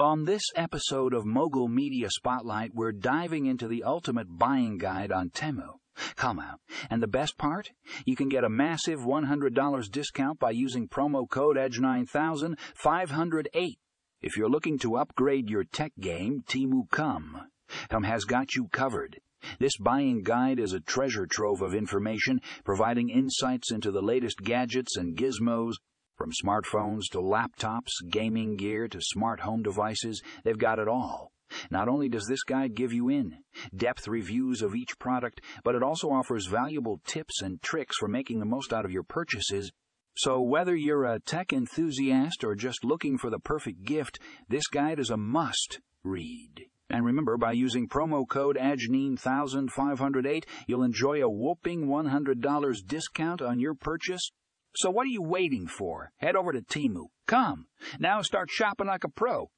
On this episode of Mogul Media Spotlight, we're diving into the ultimate buying guide on Temu. Come out. And the best part? You can get a massive $100 discount by using promo code EDGE9508. If you're looking to upgrade your tech game, Temu Come. Come has got you covered. This buying guide is a treasure trove of information, providing insights into the latest gadgets and gizmos from smartphones to laptops, gaming gear to smart home devices, they've got it all. Not only does this guide give you in depth reviews of each product, but it also offers valuable tips and tricks for making the most out of your purchases. So, whether you're a tech enthusiast or just looking for the perfect gift, this guide is a must read. And remember, by using promo code AJNINE5508, you'll enjoy a whopping $100 discount on your purchase so what are you waiting for? Head over to Timu. Come. Now start shopping like a pro.